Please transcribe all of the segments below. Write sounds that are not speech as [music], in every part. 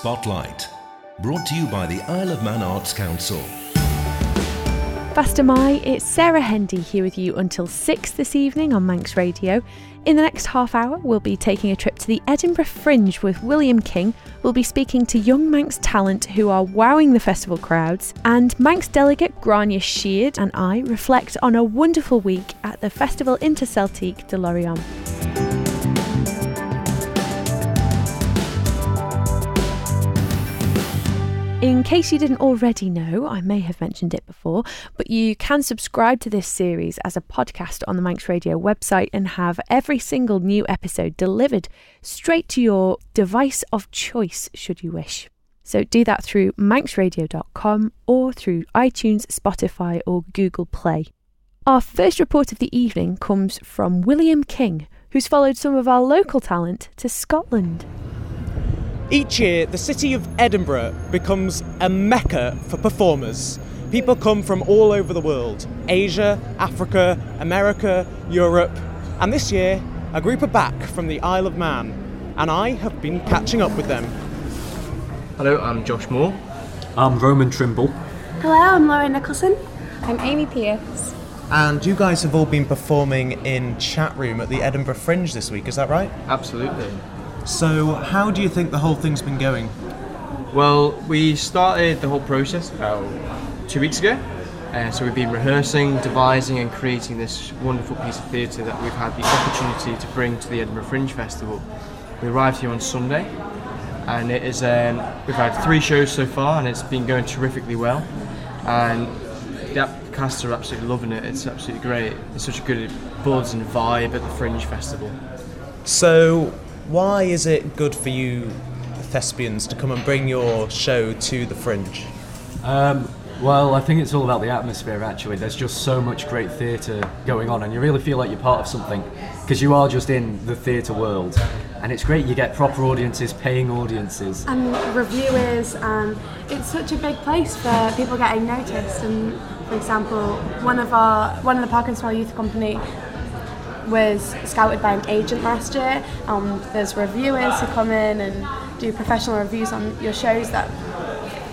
Spotlight, brought to you by the Isle of Man Arts Council. Fastyr mie, it's Sarah Hendy here with you until 6 this evening on Manx Radio. In the next half hour, we'll be taking a trip to the Edinburgh Fringe with William King. We'll be speaking to young Manx talent who are wowing the festival crowds. And Manx delegate Grania Sheard and I reflect on a wonderful week at the Festival Interceltique de Lorient. In case you didn't already know, I may have mentioned it before, but you can subscribe to this series as a podcast on the Manx Radio website and have every single new episode delivered straight to your device of choice, should you wish. So do that through manxradio.com or through iTunes, Spotify, or Google Play. Our first report of the evening comes from William King, who's followed some of our local talent to Scotland. Each year, the city of Edinburgh becomes a mecca for performers. People come from all over the world Asia, Africa, America, Europe. And this year, a group are back from the Isle of Man, and I have been catching up with them. Hello, I'm Josh Moore. I'm Roman Trimble. Hello, I'm Lauren Nicholson. I'm Amy Pierce. And you guys have all been performing in chat room at the Edinburgh Fringe this week, is that right? Absolutely. So, how do you think the whole thing's been going? Well, we started the whole process about two weeks ago. Uh, so we've been rehearsing, devising, and creating this wonderful piece of theatre that we've had the opportunity to bring to the Edinburgh Fringe Festival. We arrived here on Sunday, and it is um, we've had three shows so far, and it's been going terrifically well. And the cast are absolutely loving it. It's absolutely great. It's such a good buzz and vibe at the Fringe Festival. So, why is it good for you thespians to come and bring your show to the Fringe? Um, well, I think it's all about the atmosphere actually. There's just so much great theatre going on, and you really feel like you're part of something because you are just in the theatre world. And it's great, you get proper audiences, paying audiences. And reviewers, and it's such a big place for people getting noticed. And for example, one of our one of the Parkinson's Youth Company was scouted by an agent last year. Um, there's reviewers who come in and do professional reviews on your shows. That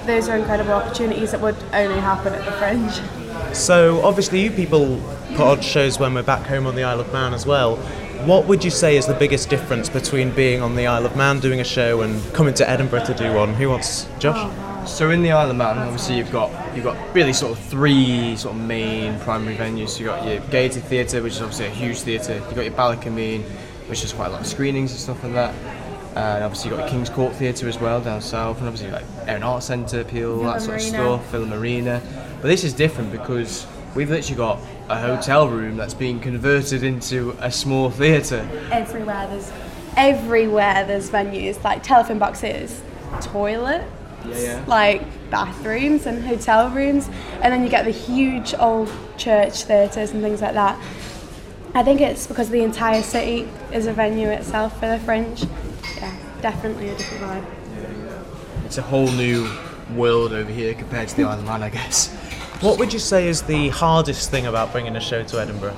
those are incredible opportunities that would only happen at the Fringe. So, obviously, you people put on shows when we're back home on the Isle of Man as well. What would you say is the biggest difference between being on the Isle of Man doing a show and coming to Edinburgh to do one? Who wants, Josh? So in the Isle of Man, obviously you've got you've got really sort of three sort of main primary venues. You've got your Gaiety Theatre, which is obviously a huge theatre. You've got your Ballakermeen, which has quite a lot of screenings and stuff like that. And obviously you've got King's Court Theatre as well down south, and obviously like Erin Arts Centre, Peel, that sort of Marina. stuff, Film Arena. But this is different because we've literally got a hotel room that's being converted into a small theatre. Everywhere there's everywhere there's venues like telephone boxes, toilets, Yeah, yeah. like bathrooms and hotel rooms, and then you get the huge old church theatres and things like that. I think it's because the entire city is a venue itself for the Fringe. Yeah, definitely a different vibe. It's a whole new world over here compared to the Isle of Man, I guess. What would you say is the hardest thing about bringing a show to Edinburgh?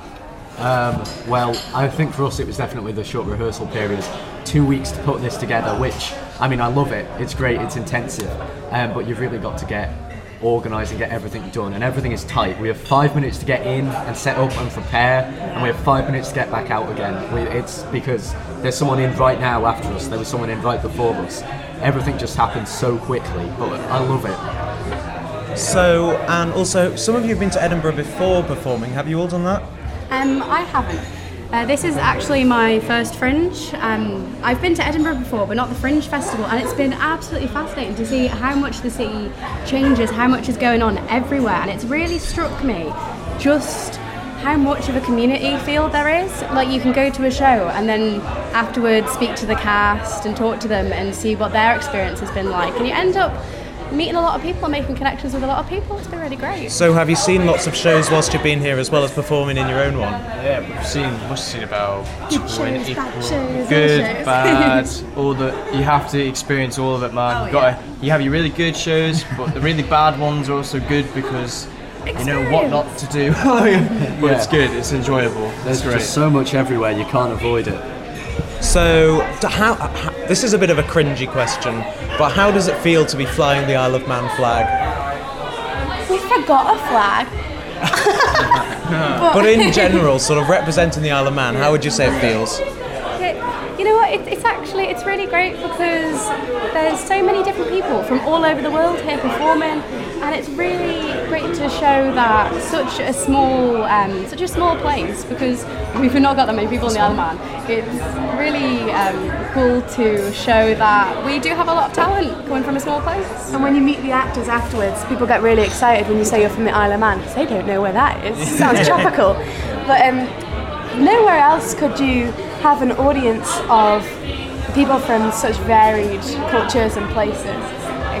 Um, well, I think for us it was definitely the short rehearsal period. Two weeks to put this together, which, I mean, I love it. It's great, it's intensive. Um, but you've really got to get organised and get everything done. And everything is tight. We have five minutes to get in and set up and prepare, and we have five minutes to get back out again. We, it's because there's someone in right now after us, there was someone in right before us. Everything just happens so quickly, but I love it. So, and also, some of you have been to Edinburgh before performing. Have you all done that? Um, I haven't. Uh, this is actually my first Fringe. Um, I've been to Edinburgh before, but not the Fringe Festival, and it's been absolutely fascinating to see how much the city changes, how much is going on everywhere, and it's really struck me just how much of a community feel there is. Like you can go to a show and then afterwards speak to the cast and talk to them and see what their experience has been like, and you end up meeting a lot of people and making connections with a lot of people. It's been really great. So, have you seen lots of shows whilst you've been here as well as performing in your own one? Yeah, we've seen must have seen about Good shows, bad shows, good, all shows. bad, [laughs] all the you have to experience all of it, man. Oh, you got to you have your really good shows, but the really bad ones are also good because you know what not to do. [laughs] but it's good, it's enjoyable. There's It's just so much everywhere, you can't avoid it. So, to how, uh, how, this is a bit of a cringy question, but how does it feel to be flying the Isle of Man flag? We forgot a flag. But in general, sort of representing the Isle of Man, how would you say it feels? It, you know what? It, it's actually it's really great because there's so many different people from all over the world here performing, and it's really great to show that such a small um, such a small place because we've not got that many people in the Isle of Man. It's really um, cool to show that we do have a lot of talent coming from a small place. And when you meet the actors afterwards, people get really excited when you say you're from the Isle of Man because they don't know where that is. It [laughs] sounds tropical. But um, nowhere else could you have an audience of people from such varied cultures and places.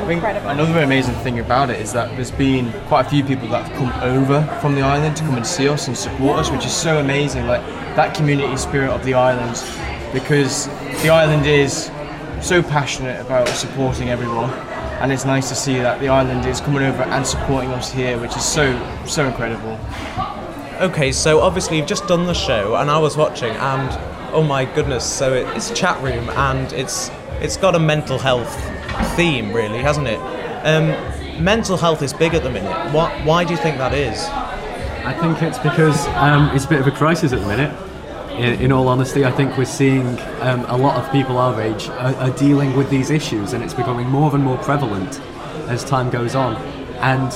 I think Incredible. another amazing thing about it is that there's been quite a few people that have come over from the island to come and see us and support us, which is so amazing. Like that community spirit of the island, because the island is so passionate about supporting everyone, and it's nice to see that the island is coming over and supporting us here, which is so so incredible. Okay, so obviously you've just done the show, and I was watching, and oh my goodness, so it, it's a chat room, and it's it's got a mental health theme, really, hasn't it? Um, mental health is big at the minute. What? Why do you think that is? I think it's because um, it's a bit of a crisis at the minute. In, in all honesty, I think we're seeing um, a lot of people our age are, are dealing with these issues, and it's becoming more and more prevalent as time goes on. And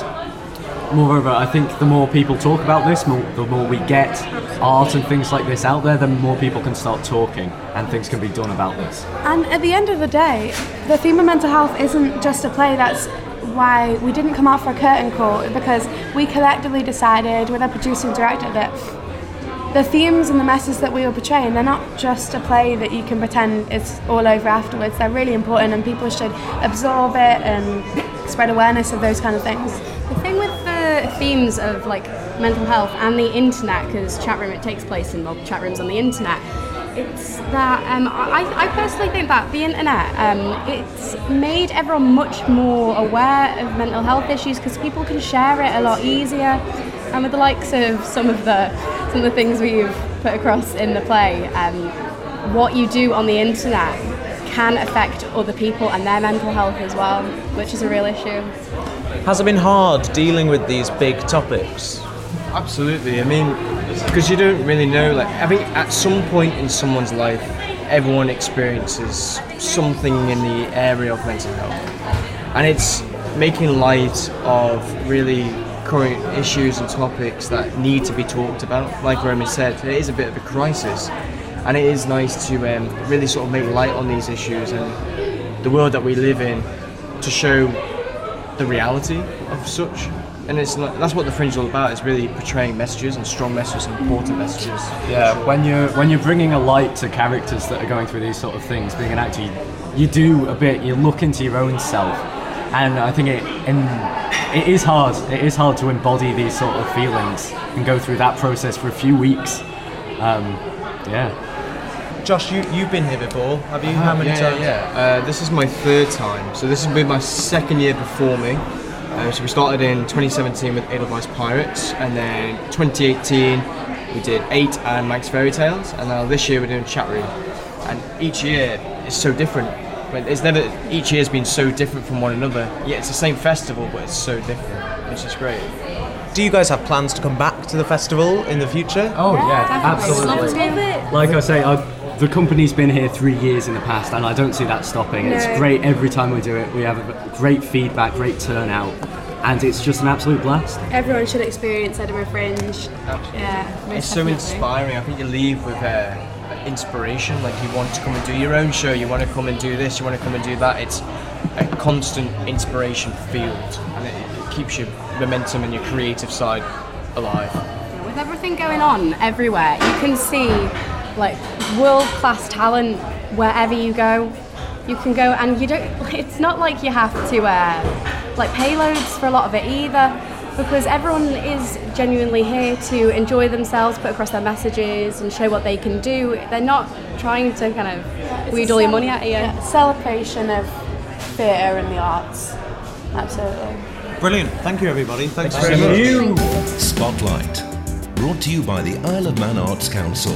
moreover, I think the more people talk about this, more, the more we get art and things like this out there, the more people can start talking and things can be done about this. And at the end of the day, the theme of mental health isn't just a play. That's why we didn't come out for a curtain call because we collectively decided with our producer and director that the themes and the messages that we were portraying, they're not just a play that you can pretend it's all over afterwards. They're really important and people should absorb it and spread awareness of those kind of things. The thing with the themes of like mental health and the internet, because chat room it takes place in well, chat rooms on the internet. It's that um, I, I personally think that the internet um, it's made everyone much more aware of mental health issues because people can share it a lot easier. And with the likes of some of the some of the things we've put across in the play, um, what you do on the internet can affect other people and their mental health as well, which is a real issue. Has it been hard dealing with these big topics? Absolutely. I mean, because you don't really know. Like, I think at some point in someone's life, everyone experiences something in the area of mental health, and it's making light of really current issues and topics that need to be talked about. Like Roman said, it is a bit of a crisis, and it is nice to um, really sort of make light on these issues and the world that we live in to show the reality of such. And it's not, that's what the fringe is all about. It's really portraying messages and strong messages and important messages. Yeah, when you're when you're bringing a light to characters that are going through these sort of things, being an actor, you, you do a bit. You look into your own self, and I think it in, it is hard. It is hard to embody these sort of feelings and go through that process for a few weeks. Um, yeah. Josh, you you've been here before, have you? How many yeah, times? Yeah, yeah. Uh, this is my third time. So this has been my second year performing. Uh, so we started in 2017 with Edelweiss Pirates, and then 2018 we did Eight and Manx Fairy Tales, and now this year we're doing Chat Room. And each year is so different. But It's never each year's been so different from one another. Yeah, it's the same festival, but it's so different, which is great. Do you guys have plans to come back to the festival in the future? Oh yeah, absolutely. Like I say, i the company's been here three years in the past, and I don't see that stopping. It's great every time we do it. We have a great feedback, great turnout, and it's just an absolute blast. Everyone should experience Edinburgh Fringe. Yeah, most It's so inspiring. I think you leave with uh, inspiration. Like you want to come and do your own show. You want to come and do this. You want to come and do that. It's a constant inspiration field, and it, it keeps your momentum and your creative side alive. With everything going on everywhere, you can see like world class talent wherever you go. You can go and you don't. [laughs] It's not like you have to uh, like payloads for a lot of it either, because everyone is genuinely here to enjoy themselves, put across their messages, and show what they can do. They're not trying to kind of weed all your money out of you. Yeah, celebration of theatre and the arts. Absolutely. Brilliant. Thank you, everybody. Thanks, very much. Spotlight. Brought to you by the Isle of Man Arts Council.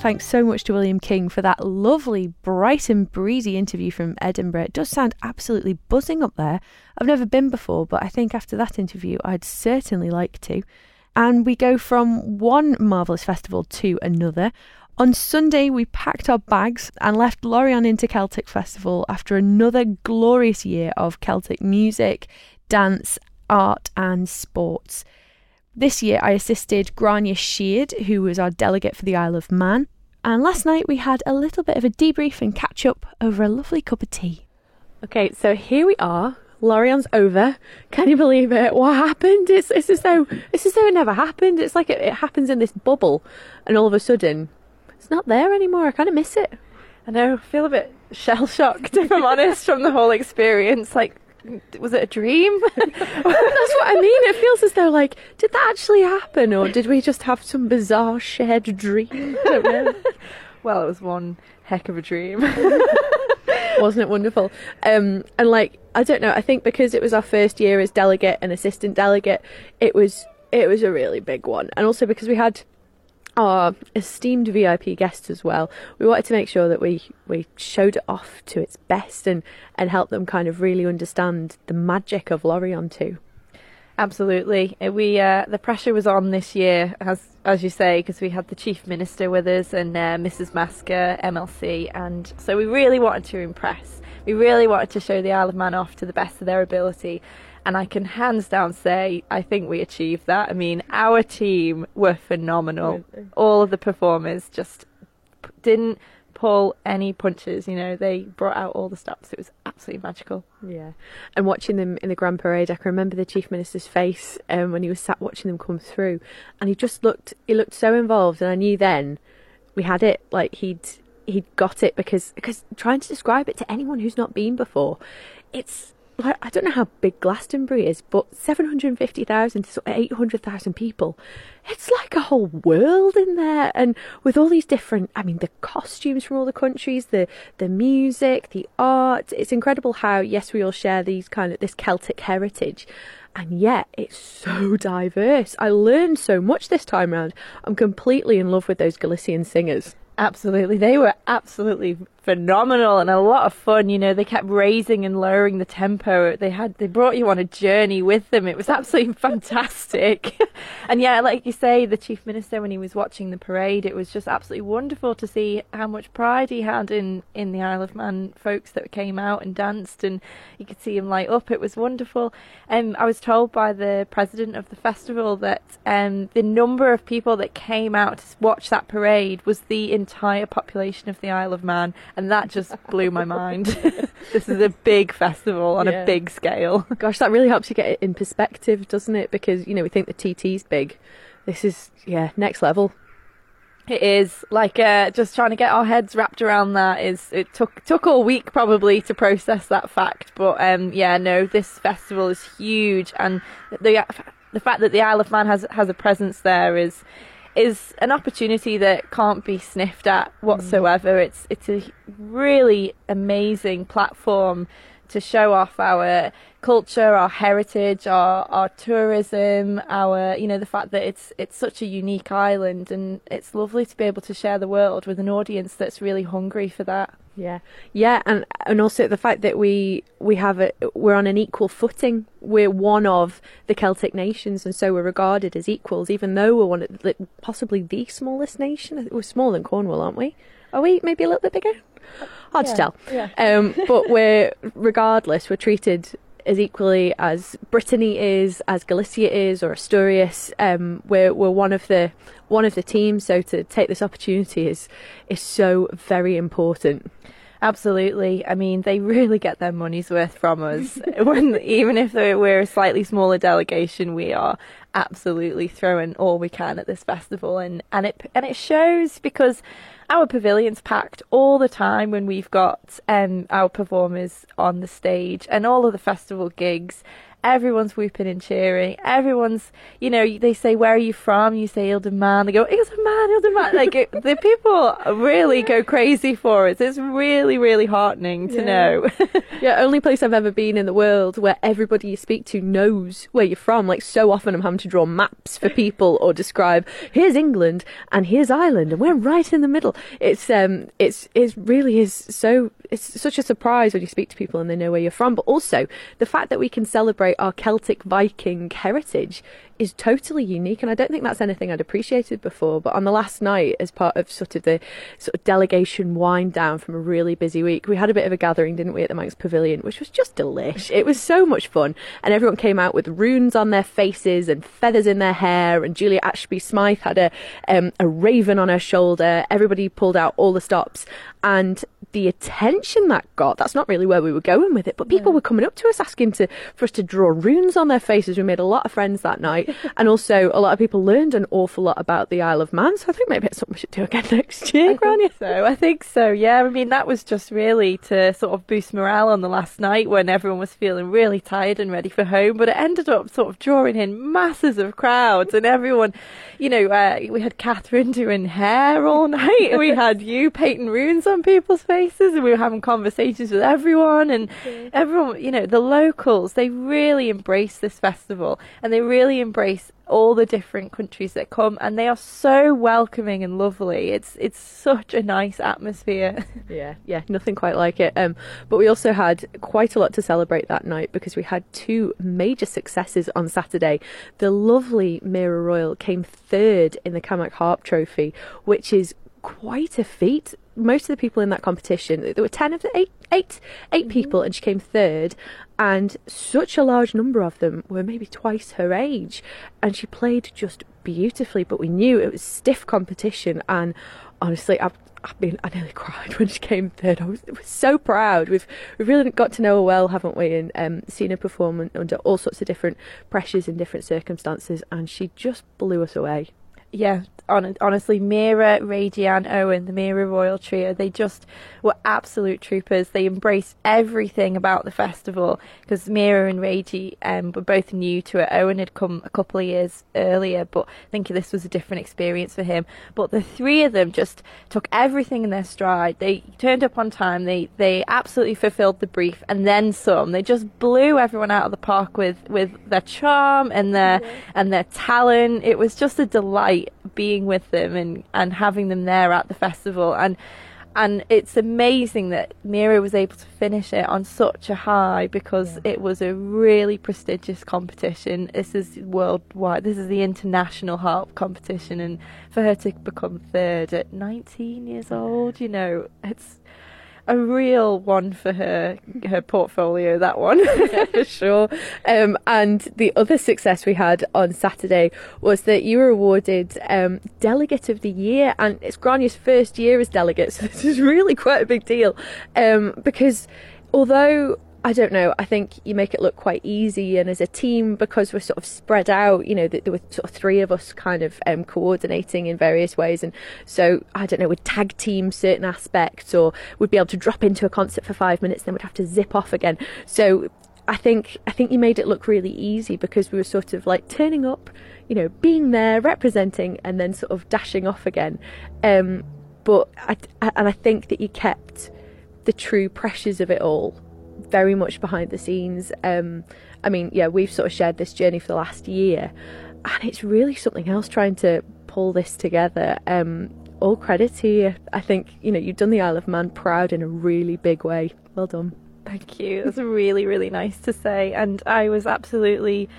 Thanks so much to William King for that lovely, bright and breezy interview from Edinburgh. It does sound absolutely buzzing up there. I've never been before, but I think after that interview, I'd certainly like to. And we go from one marvellous festival to another. On Sunday, we packed our bags and left Lorient Interceltic Festival after another glorious year of Celtic music, dance, art, and sports. This year, I assisted Grania Sheard, who was our delegate for the Isle of Man. And last night, we had a little bit of a debrief and catch up over a lovely cup of tea. Okay, so here we are. Lorient's over. Can you believe it? What happened? It's, it's as though it's as though it never happened. It's like it, it happens in this bubble, and all of a sudden, it's not there anymore. I kind of miss it. I know. I feel a bit shell shocked, if I'm honest, from the whole experience. Like, was it a dream? [laughs] That's what I mean. It feels as though, like, did that actually happen, or did we just have some bizarre shared dream? Don't know. [laughs] well, it was one heck of a dream. [laughs] Wasn't it wonderful? Um, and like, I don't know. I think because it was our first year as delegate and assistant delegate, it was it was a really big one, and also because we had our esteemed VIP guests as well. We wanted to make sure that we, we showed it off to its best and, and help them kind of really understand the magic of Lorient too. Absolutely, Uh, we uh, the pressure was on this year, as as you say, because we had the chief minister with us and uh, Mrs. Maska, MLC, and so we really wanted to impress. We really wanted to show the Isle of Man off to the best of their ability, and I can hands down say I think we achieved that. I mean, our team were phenomenal. All of the performers just p- didn't pull any punches. You know, they brought out all the stops. It was absolutely magical. Yeah, and watching them in the Grand Parade, I can remember the Chief Minister's face um, when he was sat watching them come through, and he just looked, he looked so involved, and I knew then we had it. Like he'd he'd got it because because trying to describe it to anyone who's not been before, it's like I don't know how big Glastonbury is, but seven hundred and fifty thousand to eight hundred thousand people. It's like a whole world in there, and with all these different, I mean, the costumes from all the countries, the the music, the art. It's incredible how yes, we all share these kind of this Celtic heritage, and yet it's so diverse. I learned so much this time round. I'm completely in love with those Galician singers. Absolutely. They were absolutely phenomenal and a lot of fun. You know, they kept raising and lowering the tempo. They had they brought you on a journey with them. It was absolutely [laughs] fantastic. [laughs] and yeah, like you say, the chief minister when he was watching the parade, it was just absolutely wonderful to see how much pride he had in in the Isle of Man folks that came out and danced and you could see him light up. It was wonderful. Um I was told by the president of the festival that um the number of people that came out to watch that parade was the entire population of the Isle of Man and that just blew my mind. [laughs] this is a big festival on Yeah. a big scale. Gosh, that really helps you get it in perspective, doesn't it? Because you know we think the TT's big. This is yeah next level. It is like uh, just trying to get our heads wrapped around that. Is it took took all week probably to process that fact, but um, yeah, no, this festival is huge, and the the fact that the Isle of Man has has a presence there is is an opportunity that can't be sniffed at mm. whatsoever. It's it's a really amazing platform to show off our culture, our heritage, our our tourism, our you know the fact that it's it's such a unique island and it's lovely to be able to share the world with an audience that's really hungry for that. Yeah, yeah, and and also the fact that we we have a we're on an equal footing. We're one of the Celtic nations, and so we're regarded as equals, even though we're one of possibly the smallest nation. We're smaller than Cornwall, aren't we? Are we maybe a little bit bigger? Hard to tell. yeah. Um, but [laughs] we're regardless, we're treated as equally as Brittany is, as Galicia is, or Asturias. Um, we're we're one of the one of the teams. So to take this opportunity is is so very important. Absolutely. I mean, they really get their money's worth from us. [laughs] when even if we're a slightly smaller delegation, we are absolutely throwing all we can at this festival, and and it and it shows because our pavilion's packed all the time when we've got um, our performers on the stage, and all of the festival gigs. Everyone's whooping and cheering. Everyone's, you know, they say, "Where are you from?" You say, "Ilderman." They go, "Ilderman, Ilderman." like it, the [laughs] people really go crazy for us. It's really, really heartening to Yeah. know. [laughs] Yeah, only place I've ever been in the world where everybody you speak to knows where you're from. Like so often, I'm having to draw maps for people or describe here's England and here's Ireland and we're right in the middle. It's um, it's it really is so. It's such a surprise when you speak to people and they know where you're from. But also the fact that we can celebrate our Celtic Viking heritage is totally unique, and I don't think that's anything I'd appreciated before. But on the last night, as part of sort of the sort of delegation wind down from a really busy week, we had a bit of a gathering, didn't we, at the Manx Pavilion, which was just delish. It was so much fun, and everyone came out with runes on their faces and feathers in their hair. And Julia Ashby Smythe had a um, a raven on her shoulder. Everybody pulled out all the stops, and the attention that got that's not really where we were going with it but people were coming up to us asking to for us to draw runes on their faces we made a lot of friends that night [laughs] and also a lot of people learned an awful lot about the Isle of Man so I think maybe it's something we should do again [laughs] next year Grania. so I think so. Yeah, I mean that was just really to sort of boost morale on the last night when everyone was feeling really tired and ready for home. But it ended up sort of drawing in masses of crowds and everyone, you know, uh, we had Catherine doing hair all [laughs] night. and we had you painting runes on people's faces, and we were having conversations with everyone and everyone. You know, the locals they really embrace this festival and they really embrace all the different countries that come and they are so welcoming and lovely it's it's such a nice atmosphere [laughs] Yeah, yeah, nothing quite like it. Um, but we also had quite a lot to celebrate that night because we had two major successes on Saturday. The lovely Mera Royle came third in the Camac Harp Trophy, which is quite a feat. Most of the people in that competition, there were ten of the eight, eight, eight people, and she came third. And such a large number of them were maybe twice her age, and she played just beautifully. But we knew it was stiff competition, and honestly, I've, I've been I nearly [laughs] cried when she came third. I was, was so proud. We've we've really got to know her well, haven't we? And um, seen her perform under all sorts of different pressures and different circumstances, and she just blew us away. Yeah on, honestly Mera, Radian, Owen the Mera Royle Trio they just were absolute troopers. They embraced everything about the festival because Mera and Radi um, were both new to it. Owen had come a couple of years earlier but I think this was a different experience for him. But the three of them just took everything in their stride. They turned up on time. They they absolutely fulfilled the brief and then some. They just blew everyone out of the park with with their charm and their and their talent. It was just a delight being with them and and having them there at the festival and and it's amazing that Mera was able to finish it on such a high because it was a really prestigious competition. This is worldwide. This is the international harp competition, and for her to become third at 19 years old, you know, it's a real one for her her portfolio. That one. [laughs] for sure. Um, and the other success we had on Saturday was that you were awarded um, Delegate of the Year, and it's Grania's first year as delegate, [laughs] so this is really quite a big deal. Um, because although I don't know. I think you make it look quite easy, and as a team, because we're sort of spread out, you know, there were sort of three of us kind of um, coordinating in various ways, and so I don't know, we'd tag team certain aspects, or we'd be able to drop into a concert for five minutes, then we'd have to zip off again. So I think I think you made it look really easy because we were sort of like turning up, you know, being there, representing, and then sort of dashing off again. Um, but I, and I think that you kept the true pressures of it all very much behind the scenes. Um, I mean, yeah, we've sort of shared this journey for the last year, and it's really something else trying to pull this together. Um, all credit to you. I think you know you've done the Isle of Man proud in a really big way. Well done. Thank you. That's really, really nice to say. And I was absolutely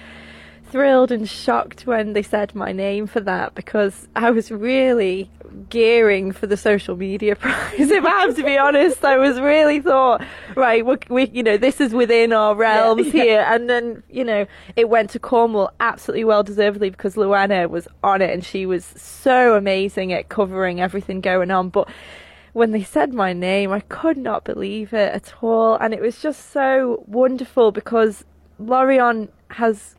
thrilled and shocked when they said my name for that because I was really gearing for the social media [laughs] prize. If I have to be honest, I was really thought, right, we, we you know, this is within our realms here. And then, you know, it went to Cornwall absolutely well deservedly because Luana was on it and she was so amazing at covering everything going on. But when they said my name, I could not believe it at all. And it was just so wonderful because Lorient has,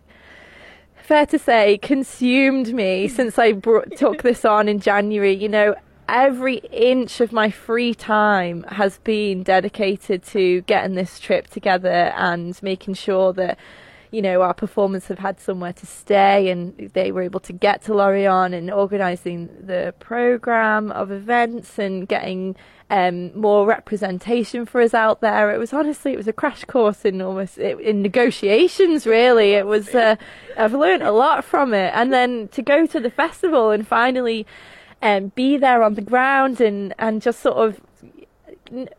fair to say, consumed me since I brought, took this on in January. You know, every inch of my free time has been dedicated to getting this trip together and making sure that you know, our performers have had somewhere to stay and they were able to get to Lorient and organising the programme of events and getting um, more representation for us out there. It was honestly, it was a crash course in almost in negotiations. Really, it was. Uh, I've learned a lot from it, and then to go to the festival and finally um, be there on the ground and and just sort of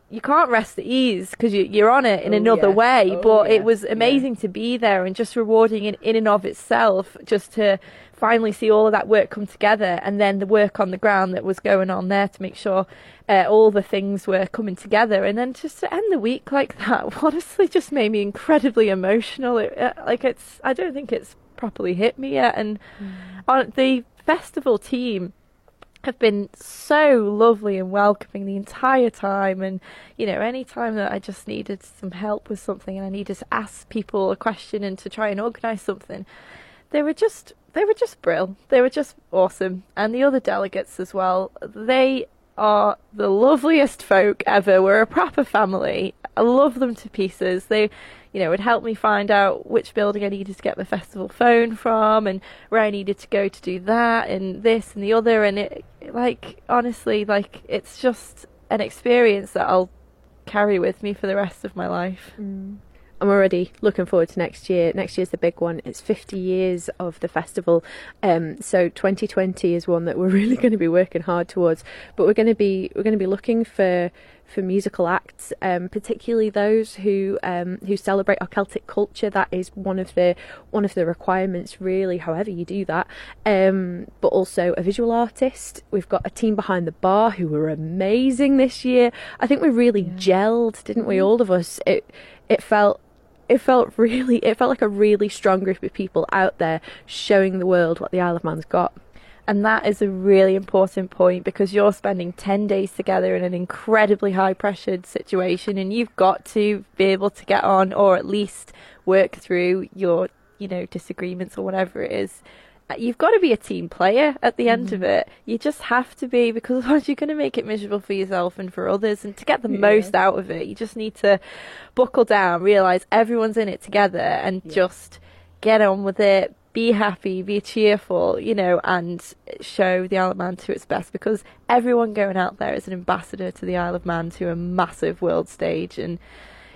you can't rest at ease because you, are on it in oh, another yeah. way. Oh, but yeah. it was amazing yeah. to be there and just rewarding in, in and of itself, just to finally see all of that work come together and then the work on the ground that was going on there to make sure uh, all the things were coming together. And then just to end the week like that, [laughs] honestly, just made me incredibly emotional. It, uh, like it's, I don't think it's properly hit me yet. And mm. on the festival team have been so lovely and welcoming the entire time. And you know any time that I just needed some help with something and I needed to ask people a question and to try and organize something they were just they were just brill. They were just awesome. And the other delegates as well they are the loveliest folk ever. We're a proper family. I love them to pieces. They you know, it helped me find out which building I needed to get the festival phone from and where I needed to go to do that and this and the other. And it, like, honestly, like, it's just an experience that I'll carry with me for the rest of my life. Mm. I'm already looking forward to next year. Next year's the big one. It's 50 years of the festival. Um, so 2020 is one that we're [laughs] really going to be working hard towards. But we're going to be we're going to be looking for for musical acts, um, particularly those who um, who celebrate our Celtic culture. That is one of the one of the requirements, really. However you do that, um, but also a visual artist. We've got a team behind the bar who were amazing this year. I think we really yeah. gelled, didn't we? Mm-hmm. All of us. It it felt it felt really it felt like a really strong group of people out there showing the world what the Isle of Man's got. And that is a really important point because you're spending 10 days together in an incredibly high pressured situation and you've got to be able to get on or at least work through your, you know, disagreements or whatever it is you've got to be a team player at the end mm. of it. You just have to be because [laughs] otherwise you're going to make it miserable for yourself and for others. And to get the yeah. most out of it, you just need to buckle down, realize everyone's in it together, and yeah. just get on with it. Be happy, be cheerful, you know, and show the Isle of Man to its best because everyone going out there is an ambassador to the Isle of Man to a massive world stage, and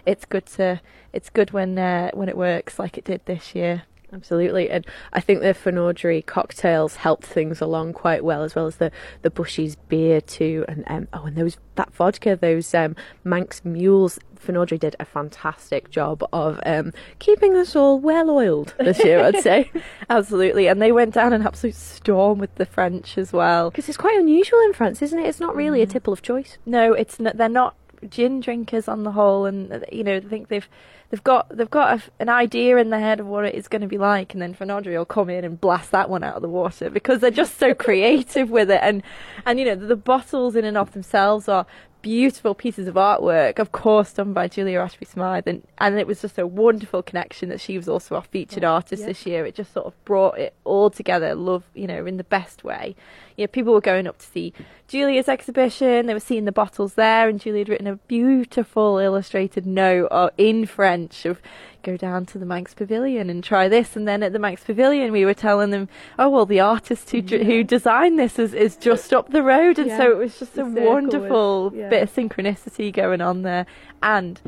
it's good to it's good when uh, when it works like it did this year. Absolutely, and I think the Fynoderee cocktails helped things along quite well, as well as the the Bushy's beer too, and um, oh, and those that vodka, those um, Manx mules. Fynoderee did a fantastic job of um, keeping us all well oiled this year, I'd say. [laughs] Absolutely, and they went down an absolute storm with the French as well, because it's quite unusual in France, isn't it? It's not really mm. a tipple of choice. No, it's not. They're not gin drinkers on the whole, and you know, I think they've they've got they've got a, an idea in their head of what it is going to be like, and then Fynoderee will come in and blast that one out of the water because they're just so creative with it, and and you know the, the bottles in and of themselves are beautiful pieces of artwork, of course, done by Julia Ashby Smythe, and, and it was just a wonderful connection that she was also our featured oh, artist yeah. this year. It just sort of brought it all together, love, you know, in the best way. You know, people were going up to see Julia's exhibition, they were seeing the bottles there, and Julia had written a beautiful illustrated note uh, in French of, go down to the Manx Pavilion and try this. And then at the Manx Pavilion, we were telling them, oh, well, the artist who, yeah. who designed this is, is just up the road. And yeah. so it was just a wonderful yeah. bit of synchronicity going on there. And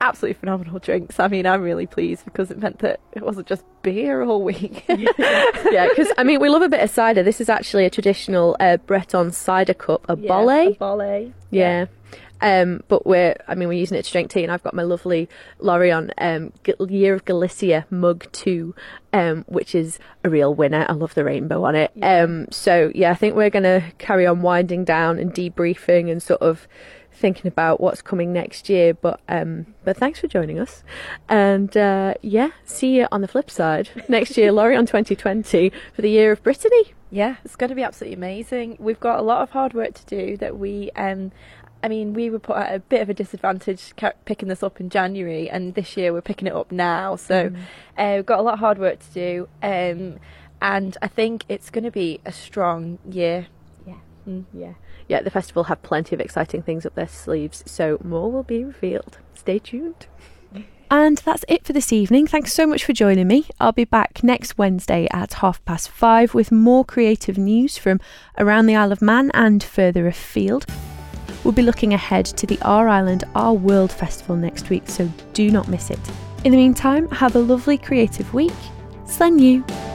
absolutely phenomenal drinks. I mean, I'm really pleased because it meant that it wasn't just beer all week. [laughs] yeah, because I mean, we love a bit of cider. This is actually a traditional uh, Breton cider cup, a yeah, bolle. A bolle. Yeah. Um, but we're, I mean, we're using it to drink tea, and I've got my lovely Lorient um, Year of Galicia mug too, um, which is a real winner. I love the rainbow on it. Yeah. Um, so yeah, I think we're going to carry on winding down and debriefing and sort of thinking about what's coming next year. But um, but thanks for joining us, and uh, yeah, see you on the flip side next year, Lorient 2020 for the year of Brittany. Yeah, it's going to be absolutely amazing. We've got a lot of hard work to do that we um, I mean, we were put at a bit of a disadvantage picking this up in January, and this year we're picking it up now. So mm. uh, we've got a lot of hard work to do, um, and I think it's going to be a strong year. Yeah, mm. yeah, yeah. The festival have plenty of exciting things up their sleeves, so more will be revealed. Stay tuned. [laughs] And that's it for this evening. Thanks so much for joining me. I'll be back next Wednesday at half past five with more creative news from around the Isle of Man and further afield. We'll be looking ahead to the Our Island, Our World Festival next week, so do not miss it. In the meantime, have a lovely creative week. Slane lhiu.